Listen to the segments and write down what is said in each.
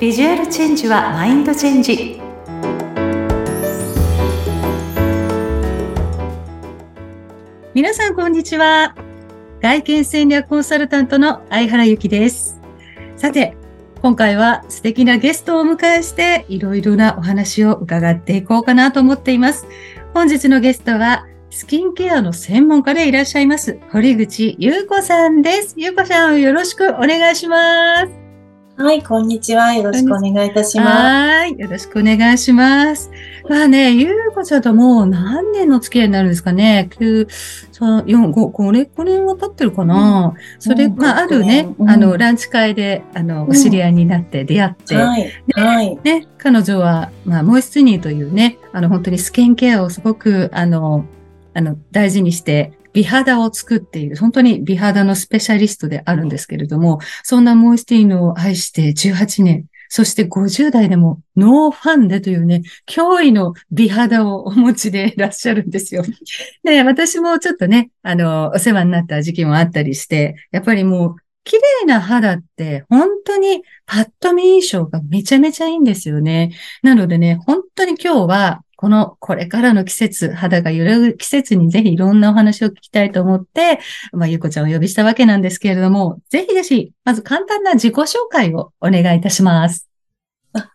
ビジュアルチェンジはマインドチェンジ皆さんこんにちは外見戦略コンサルタントの相原由紀ですさて今回は素敵なゲストをお迎えしていろいろなお話を伺っていこうかなと思っています本日のゲストはスキンケアの専門家でいらっしゃいます、堀口優子さんです。優子さん、よろしくお願いします。はい、こんにちは。よろしくお願いいたします。はい、よろしくお願いします。まあね、ゆうこちゃんともう何年の付き合いになるんですかね。9、3、4、5、これ、これは経ってるかな、うん、それ、まあ、あるね、うん、あの、ランチ会で、あの、お知り合いになって出会って、うん、はい、はい。ね、彼女は、まあ、モイスニーというね、あの、本当にスキンケアをすごく、あの、あの、大事にして美肌を作っている、本当に美肌のスペシャリストであるんですけれども、そんなモイスティーヌを愛して18年、そして50代でもノーファンデというね、驚異の美肌をお持ちでいらっしゃるんですよ。で、私もちょっとね、あの、お世話になった時期もあったりして、やっぱりもう、綺麗な肌って本当にパッと見印象がめちゃめちゃいいんですよね。なのでね、本当に今日はこの、これからの季節、肌が揺れる季節にぜひいろんなお話を聞きたいと思って、まあ、ゆうこちゃんをお呼びしたわけなんですけれども、ぜひぜひ、まず簡単な自己紹介をお願いいたします。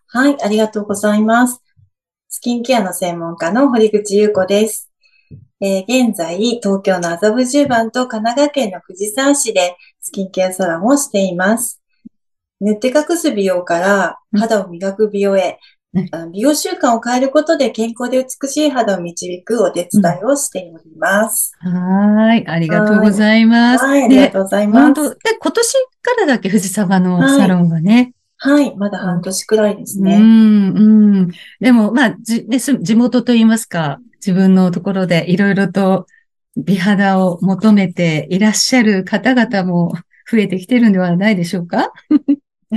はい、ありがとうございます。スキンケアの専門家の堀口優子です。えー、現在、東京の麻布十番と神奈川県の藤沢市でスキンケアサロンをしています。塗って隠す美容から肌を磨く美容へ、美容習慣を変えることで健康で美しい肌を導くお手伝いをしております。うん、はい。ありがとうございます。はい、ありがとうございます。で、今年からだっけ、藤沢のサロンがね。はい、はい、まだ半年くらいですね。うん、うん。でも、まあ、じ、地元といいますか、自分のところでいろいろと美肌を求めていらっしゃる方々も増えてきてるんではないでしょうか？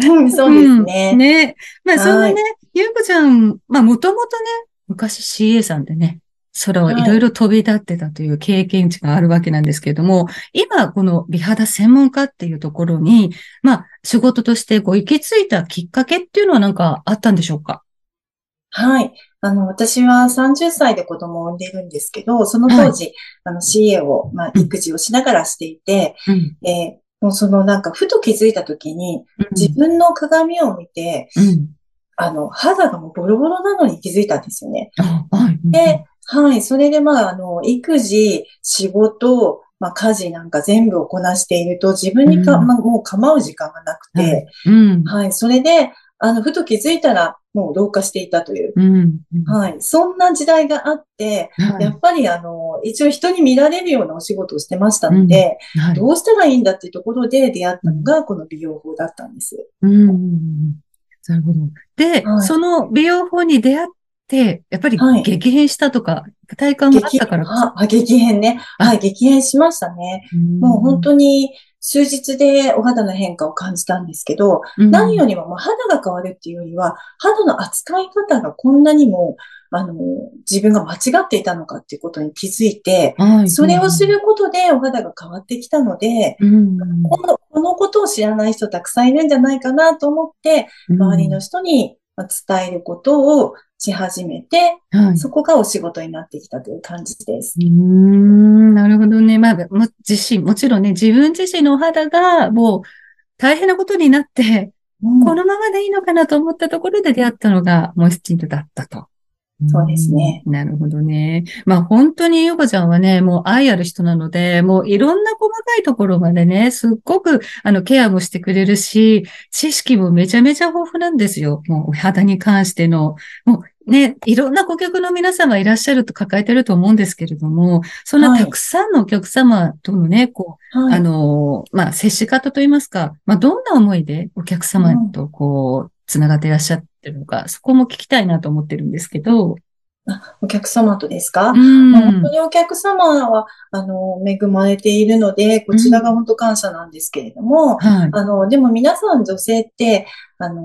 そうですね。うん、ね。まあ、そんなね、ゆうこちゃん、まあ、もともとね、昔 CA さんでね、空をい。ろいろ飛び立ってたという経験値があるわけなんですけれども、はい、今、この美肌専門家っていうところに、まあ、仕事としてこう行き着いたきっかけっていうのは何かあったんでしょうか？はい。あの、私は30歳で子供を産んでいるんですけど、その当時、はい、あの、CA を、まあ、育児をしながらしていて、うん、えーもうそのなんか、ふと気づいたときに、自分の鏡を見て、うん、あの、肌がもうボロボロなのに気づいたんですよね。はい、で、はい、それでまあ、あの、育児、仕事、まあ、家事なんか全部をこなしていると、自分にか、うん、まあ、もう構う時間がなくて、はい、うん、はい、それで、あの、ふと気づいたら、もう老化していたという、うん。はい。そんな時代があって、はい、やっぱりあの、一応人に見られるようなお仕事をしてましたので、うん。はい、どうしたらいいんだっていうところで出会ったのが、この美容法だったんです。うん。なるほど。で、はい、その美容法に出会って、やっぱり激変したとか、体感があったからかあ激変ね。はい、激変しましたね。もう本当に、数日でお肌の変化を感じたんですけど、うん、何よりももう肌が変わるっていうよりは、肌の扱い方がこんなにも、あの、自分が間違っていたのかっていうことに気づいて、はい、それをすることでお肌が変わってきたので、うん、このこのことを知らない人たくさんいるんじゃないかなと思って、周りの人に伝えることをし始めて、はい、そこがお仕事になってきたという感じです。うん、なるほどね。まあ、も、自身、もちろんね、自分自身のお肌がもう大変なことになって、うん、このままでいいのかなと思ったところで出会ったのがモイスティントだったと。そうですね。なるほどね。まあ本当にヨコちゃんはね、もう愛ある人なので、もういろんな細かいところまでね、すっごくあのケアもしてくれるし、知識もめちゃめちゃ豊富なんですよ。もうお肌に関しての。もうね、いろんな顧客の皆様いらっしゃると抱えてると思うんですけれども、そんなたくさんのお客様とのね、こう、はい、あの、まあ、接し方といいますか、まあ、どんな思いでお客様とこう、つながっていらっしゃってるのか、そこも聞きたいなと思ってるんですけど。お客様とですか、うん、本当にお客様は、あの、恵まれているので、こちらが本当感謝なんですけれども、うん。はい、あの、でも皆さん女性って、あの、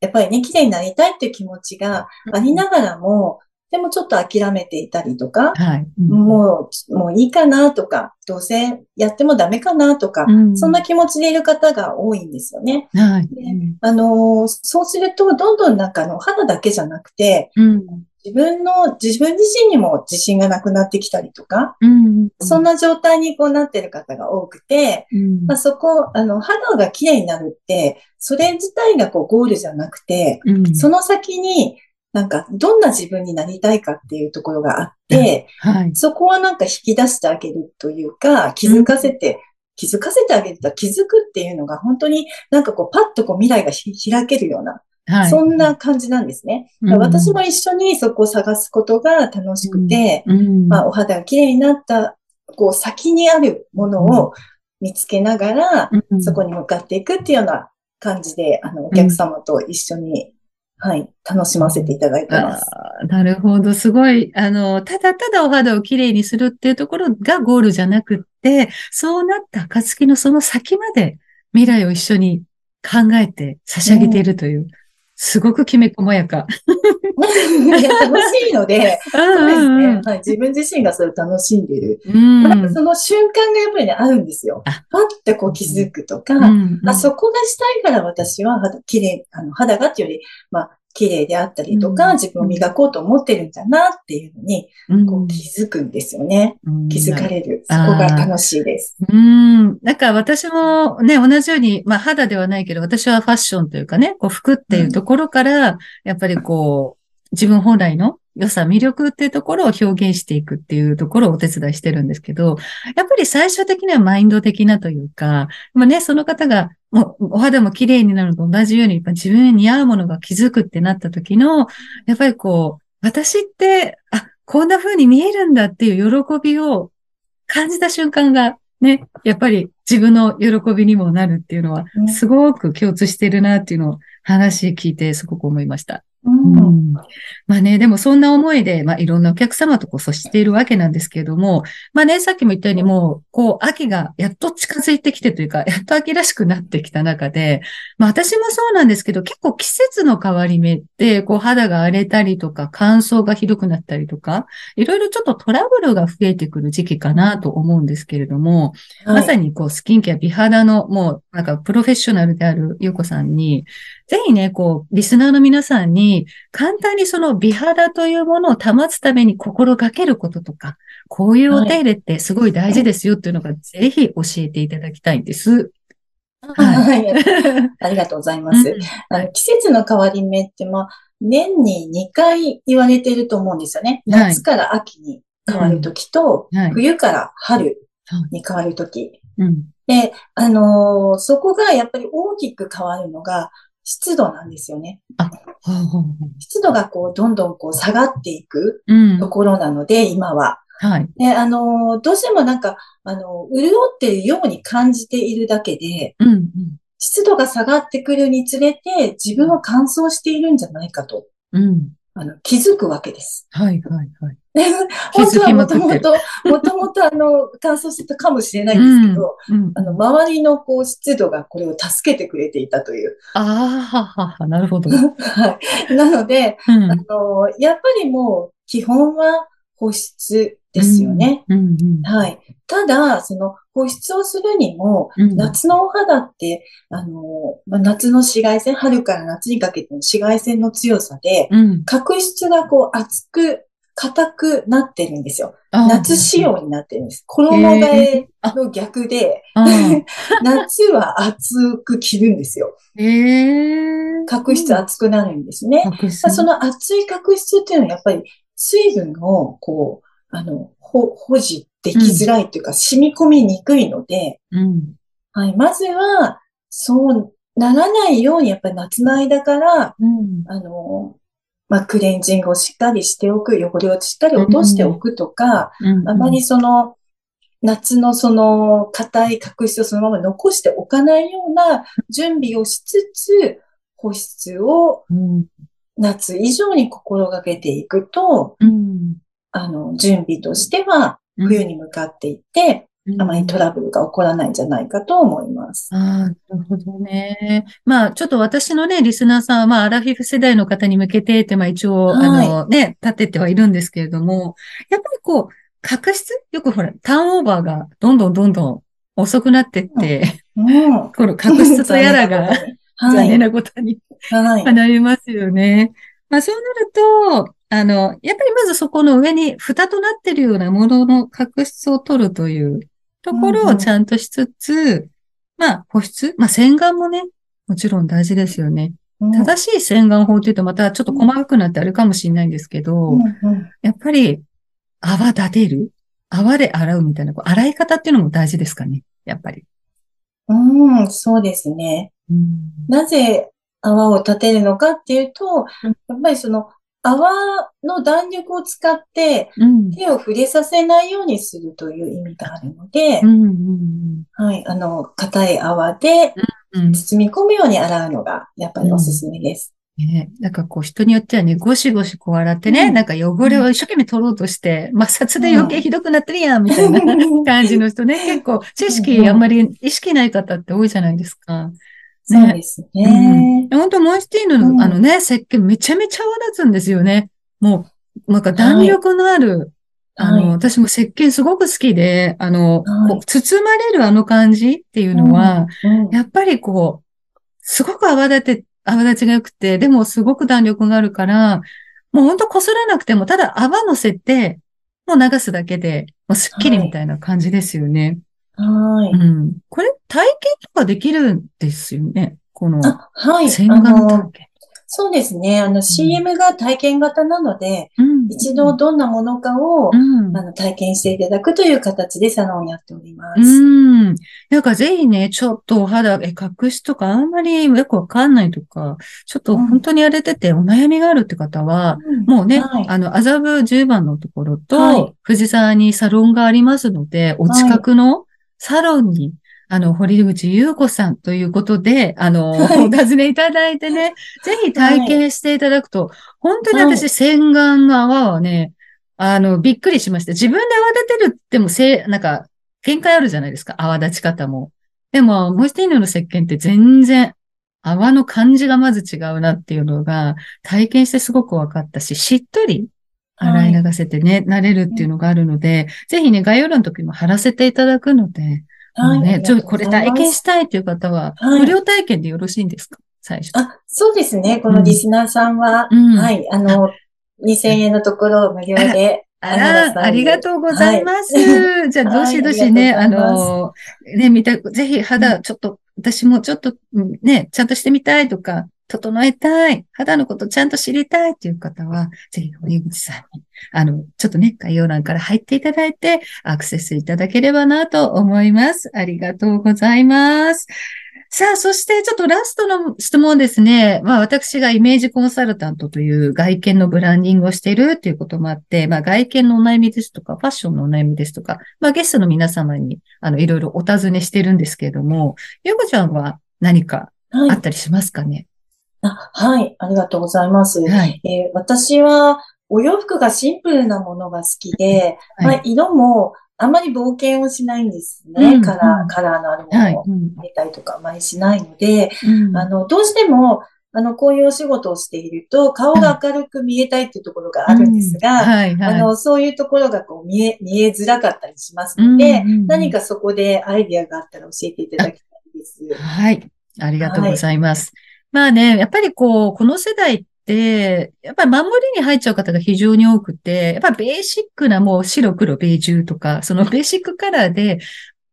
やっぱりね、綺麗になりたいっていう気持ちがありながらも、でもちょっと諦めていたりとか、はい。もう、もういいかなとか、どうせやってもダメかなとか、うんそんな気持ちでいる方が多いんですよね。はい。であのーそうすると、どんどんなんかあの、肌だけじゃなくて、うん。自分の、自分自身にも自信がなくなってきたりとか、うん。そんな状態にこうなってる方が多くて、うんまあ、そこ、あの、肌が綺麗になるって、それ自体がこうゴールじゃなくて、うんその先に、なんか、どんな自分になりたいかっていうところがあって、はい。そこはなんか引き出してあげるというか、気づかせて、気づかせてあげると気づくっていうのが本当になんかこうパッとこう未来がひ開けるような、はい。そんな感じなんですね。うん。私も一緒にそこを探すことが楽しくて、うん、まあお肌が綺麗になった、こう先にあるものを見つけながら、うん。そこに向かっていくっていうような感じで、あの、お客様と一緒に、はい、楽しませていただいてます。なるほど。すごい、あの、ただただお肌をきれいにするっていうところがゴールじゃなくって、そうなった暁のその先まで未来を一緒に考えて差し上げているという、すごくきめ細やか。楽しいので、そうですうんね。はい、自分自身がそれを楽しんでる。うん。その瞬間がやっぱりね、あるんですよ。あパッてこう気づくとか、うんあ、そこがしたいから私は肌、綺麗、あの、肌がっていうより、まあ、綺麗であったりとか、うん自分を磨こうと思ってるんだなっていうのに、うんこう気づくんですよね。うん気づかれる。そこが楽しいです。うん。なんか私もね、同じように、まあ肌ではないけど、私はファッションというかね、こう服っていうところから、やっぱりこう、自分本来の良さ、魅力っていうところを表現していくっていうところをお手伝いしてるんですけど、やっぱり最終的にはマインド的なというか、まあね、その方が、もうお肌も綺麗になるのと同じように、やっぱ自分に似合うものが気づくってなった時の、やっぱりこう、私って、あ、こんな風に見えるんだっていう喜びを感じた瞬間がね、やっぱり自分の喜びにもなるっていうのはう、んすごく共通してるなっていうのを話聞いてすごく思いました。うん。うん。まあね、でもそんな思いで、まあいろんなお客様とこう接しているわけなんですけれども、まあね、さっきも言ったようにもう、こう、秋がやっと近づいてきてというか、やっと秋らしくなってきた中で、まあ私もそうなんですけど、結構季節の変わり目って、こう肌が荒れたりとか、乾燥がひどくなったりとか、いろいろちょっとトラブルが増えてくる時期かなと思うんですけれども、まさに。にこう、スキンケア、美肌の、もう、なんか、プロフェッショナルであるゆうこさんに、ぜひね、こう、リスナーの皆さんに、簡単にその美肌というものを保つために心がけることとか、こういうお手入れってすごい大事ですよっていうのが、ぜひ教えていただきたいんです。はい。ありがとうございます。季節の変わり目って、まあ、年に2回言われていると思うんですよね。はい夏から秋に変わるときと、はい冬から春に変わるとき。うん。で、あのーそこがやっぱり大きく変わるのが湿度なんですよね。湿度がこう、どんどんこう下がっていくうんと。ころなので、今は。はい。で、あのーどうしてもなんか、あのー潤っているように感じているだけで、うん。うん湿度が下がってくるにつれて、自分は乾燥しているんじゃないかと、うん。あの、気づくわけです。はい、はい、はい。気 本当はもとも。と、もともとあの、乾燥してたかもしれないんですけど、うん。あの、周りのこう、湿度がこれを助けてくれていたという。ああ、ははは、なるほど。はい。なので、うんあの、やっぱりもう、基本は保湿ですよね。。うん、うん。はい。ただ、その保湿をするにも、うん夏のお肌って、あの、まあ夏の紫外線、春から夏にかけての紫外線の強さで、うん。角質がこう厚く、硬くなってるんですよ。夏仕様になってるんです。衣替えの逆で、あ 夏は厚く着るんですよ。ーええ角質厚くなるんですね。角質まあその厚い角質っていうのはやっぱり水分をこう、あの、ほ保持できづらいというか、染み込みにくいので、うん。はい、まずは、そうならないように、やっぱり夏の間から、うん。あの、まあ、クレンジングをしっかりしておく、汚れをしっかり落としておくとか、うん。あまりその、夏のその硬い角質をそのまま残しておかないような準備をしつつ、保湿をうん。夏以上に心がけていくと、うん。あの、準備としては、冬に向かっていって、あまりトラブルが起こらないんじゃないかと思います。ああ、なるほどね。まあ、ちょっと私のね、リスナーさんは、まあ、アラフィフ世代の方に向けてって、まあ一応、はい、あのね、立ててはいるんですけれども、やっぱりこう、確執？よくほら、ターンオーバーがどんどんどんどん遅くなってって、うん、この確執とやらが、残念なことに、はい、なりますよね。まあそうなると、あの、やっぱりまずそこの上に蓋となってるようなものの確執を取るというところをちゃんとしつつ、うんうん、まあ保湿まあ洗顔もね、もちろん大事ですよね。うん、正しい洗顔法っていうとまたちょっと細かくなってあるかもしれないんですけど、うんうん、やっぱり泡立てる泡で洗うみたいな、洗い方っていうのも大事ですかねやっぱり。うん、そうですね。うん、なぜ泡を立てるのかっていうと、やっぱりその泡の弾力を使って手を触れさせないようにするという意味があるので、はい、あの、硬い泡で包み込むように洗うのがやっぱりおすすめです。ね、なんかこう人によってはね、ゴシゴシこう洗ってね、うん、なんか汚れを一生懸命取ろうとして、摩擦で余計ひどくなってるやん、みたいな 感じの人ね、結構知識あんまり意識ない方って多いじゃないですか。ね、そうですね。うん、本当モイスティーヌの、あのね、石鹸めちゃめちゃ泡立つんですよね。もう、なんか弾力のある、はい、あの、はい、私も石鹸すごく好きで、あの、はい、包まれるあの感じっていうのは、うん。うん、やっぱりこう、すごく泡立て、泡立ちが良くて、でもすごく弾力があるから、もうほんと擦らなくても、ただ泡乗せて、もう流すだけで、もうスッキリみたいな感じですよね。はい。うん。これ体験とかできるんですよね？この、はい。洗顔体験。そうですね。あの、CM が体験型なので、うん、一度どんなものかを、うん、あの体験していただくという形でサロンをやっております。うん。なんかぜひね、ちょっとお肌、え、隠しとかあんまりよくわかんないとか、ちょっと本当に荒れててお悩みがあるって方は、うん、もうね、はい、あの、麻布10番のところと、はい、藤沢にサロンがありますので、お近くのサロンにあの、堀口優子さんということで、あの、はい、お尋ねいただいてね、ぜひ体験していただくと、はい、本当に私、洗顔の泡はね、あの、びっくりしました。自分で泡立てるってもせ、なんか、限界あるじゃないですか、泡立ち方も。でも、モイスティーヌの石鹸って全然、泡の感じがまず違うなっていうのが、体験してすごく分かったし、しっとり洗い流せてね、はい、慣れるっていうのがあるので、ぜひね、概要欄の時も貼らせていただくので、はい。ね、ちょ、これ体験したいという方は、無料体験でよろしいんですか？最初。あ、そうですね。このリスナーさんは、うん、はい。あの、2000円のところを無料で。あら、ありがとうございます。はい、じゃあ、どしどしね、あの、ね、見た、ぜひ肌、ちょっと、私もちょっと、ね、ちゃんとしてみたいとか、整えたい、肌のことちゃんと知りたいという方は、ぜひ堀口さんに、あの、ちょっとね、概要欄から入っていただいて、アクセスいただければなと思います。ありがとうございます。さあ、そしてちょっとラストの質問ですね。まあ私がイメージコンサルタントという外見のブランディングをしているということもあって、まあ外見のお悩みですとか、ファッションのお悩みですとか、まあゲストの皆様に、あの、いろいろお尋ねしてるんですけれども、ゆこちゃんは何かあったりしますかね、はいあはい、ありがとうございます。はい、えー、私はお洋服がシンプルなものが好きで、はい、まあ、色もあんまり冒険をしないんですね。うん、カラー、カラーのあるものを入れたりとかあまりしないので、うん、あの、どうしても、あの、こういうお仕事をしていると、顔が明るく見えたいっていうところがあるんですが、あの、そういうところがこう見え、見えづらかったりしますので、何かそこでアイディアがあったら教えていただきたいです。はい。ありがとうございます。はいまあね、やっぱりこう、この世代って、やっぱり守りに入っちゃう方が非常に多くて、やっぱベーシックなもう白黒ベージュとか、そのベーシックカラーで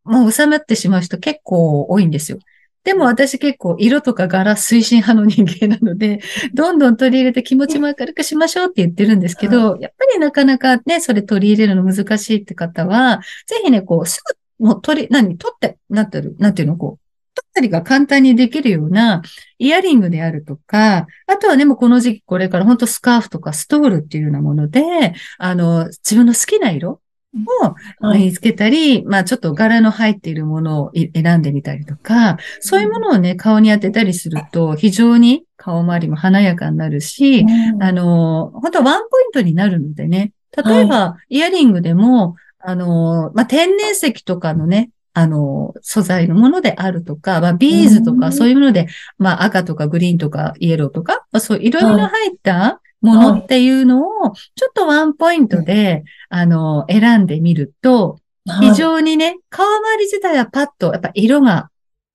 もう収まってしまう人結構多いんですよ。でも私結構色とか柄推進派の人間なので、どんどん取り入れて気持ちも明るくしましょうって言ってるんですけど、やっぱりなかなかね、それ取り入れるの難しいって方は、ぜひね、こう、すぐ、もう取り、何、取って、なってる、なんていうの、こう、ったりが簡単にできるようなイヤリングであるとか、あとはね、もうこの時期これから本当スカーフとかストールっていうようなもので、あの、自分の好きな色を身につけたり、はい、まあちょっと柄の入っているものを選んでみたりとか、そういうものをね、顔に当てたりすると、非常に顔周りも華やかになるし、うん、あの、本当ワンポイントになるのでね、例えば、イヤリングでも、あの、まあ、天然石とかのね、あの、素材のものであるとか、まあ、ビーズとかそういうもので、まあ、赤とかグリーンとかイエローとか、まあ、そういろいろ入ったものっていうのを、ちょっとワンポイントで、あの、選んでみると、非常にね、顔周り自体はパッと、やっぱ色が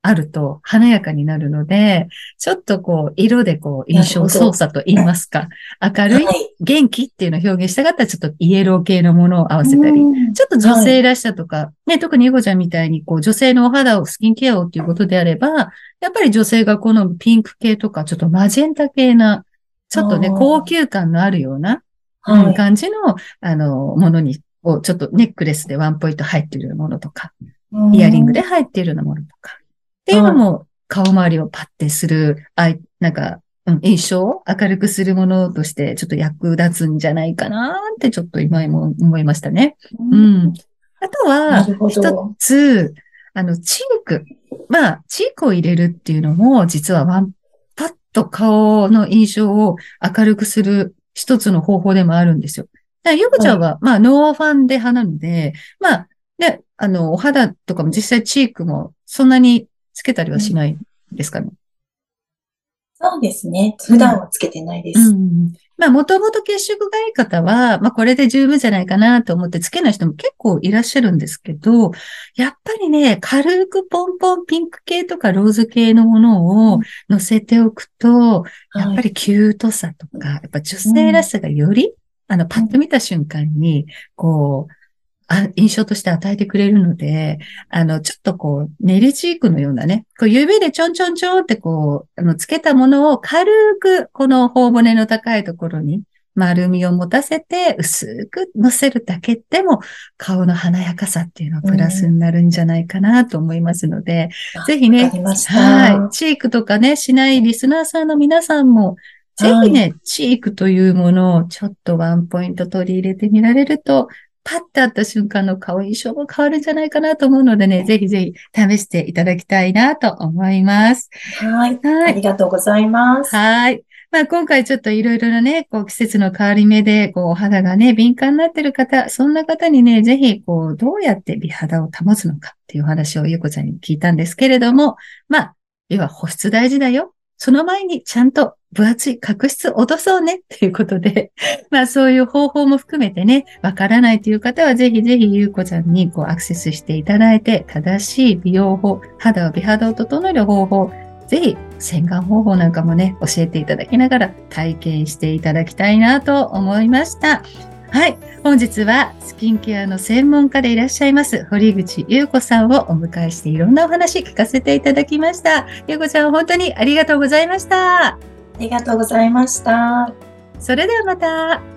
あると華やかになるので、ちょっとこう、色でこう、印象操作と言いますか、明るい、元気っていうのを表現したかったら、ちょっとイエロー系のものを合わせたり、ちょっと女性らしさとか、ね、特にゆこちゃんみたいに、こう、女性のお肌をスキンケアをっていうことであれば、やっぱり女性が好むピンク系とか、ちょっとマジェンタ系な、ちょっとね、高級感のあるような、うん、感じの、あの、ものに、をちょっとネックレスでワンポイント入っているものとか、イヤリングで入っているようなものとか、っていうのも顔周りをパッてする、あい、なんか、うん、印象を明るくするものとしてちょっと役立つんじゃないかなってちょっと今も思いましたね。うん。あとは、一つ、あの、チーク。まあ、チークを入れるっていうのも、実はワン、パッと顔の印象を明るくする一つの方法でもあるんですよ。だからゆこちゃんは、はい、まあ、ノーファンデ派なので、まあ、ね、あの、お肌とかも実際チークもそんなにつけたりはしないですかね？そうですね。普段はつけてないです。うん、まあ、もともと血色がいい方は、まあ、これで十分じゃないかなと思ってつけない人も結構いらっしゃるんですけど、やっぱりね、軽くポンポンピンク系とかローズ系のものを乗せておくと、うん、やっぱりキュートさとか、やっぱ女性らしさがより、あの、パッと見た瞬間に、こう、あ印象として与えてくれるので、あの、ちょっとこう、ネリチークのようなね、こう指でちょんちょんちょんってこう、あの、つけたものを軽く、この頬骨の高いところに丸みを持たせて、薄く乗せるだけでも、顔の華やかさっていうのはプラスになるんじゃないかなと思いますので、うん、ぜひね、はい、チークとかね、しないリスナーさんの皆さんも、ぜひね、はい、チークというものをちょっとワンポイント取り入れてみられると、パッと会った瞬間の顔印象も変わるんじゃないかなと思うのでね、ぜひぜひ試していただきたいなと思います。はい。はい。ありがとうございます。はい。まあ、今回ちょっといろいろなね、こう季節の変わり目で、こうお肌がね、敏感になってる方、そんな方にね、ぜひ、こう、どうやって美肌を保つのかっていう話をゆうこちゃんに聞いたんですけれども、まあ、要は保湿大事だよ。その前にちゃんと分厚い角質落とそうねっていうことで、まあそういう方法も含めてね、わからないという方はぜひぜひゆうこちゃんにこうアクセスしていただいて、正しい美容法、肌を美肌を整える方法、ぜひ洗顔方法なんかもね、教えていただきながら体験していただきたいなと思いました。はい。本日はスキンケアの専門家でいらっしゃいます、堀口優子さんをお迎えしていろんなお話聞かせていただきました。優子ちゃん、本当にありがとうございました。ありがとうございました。それではまた。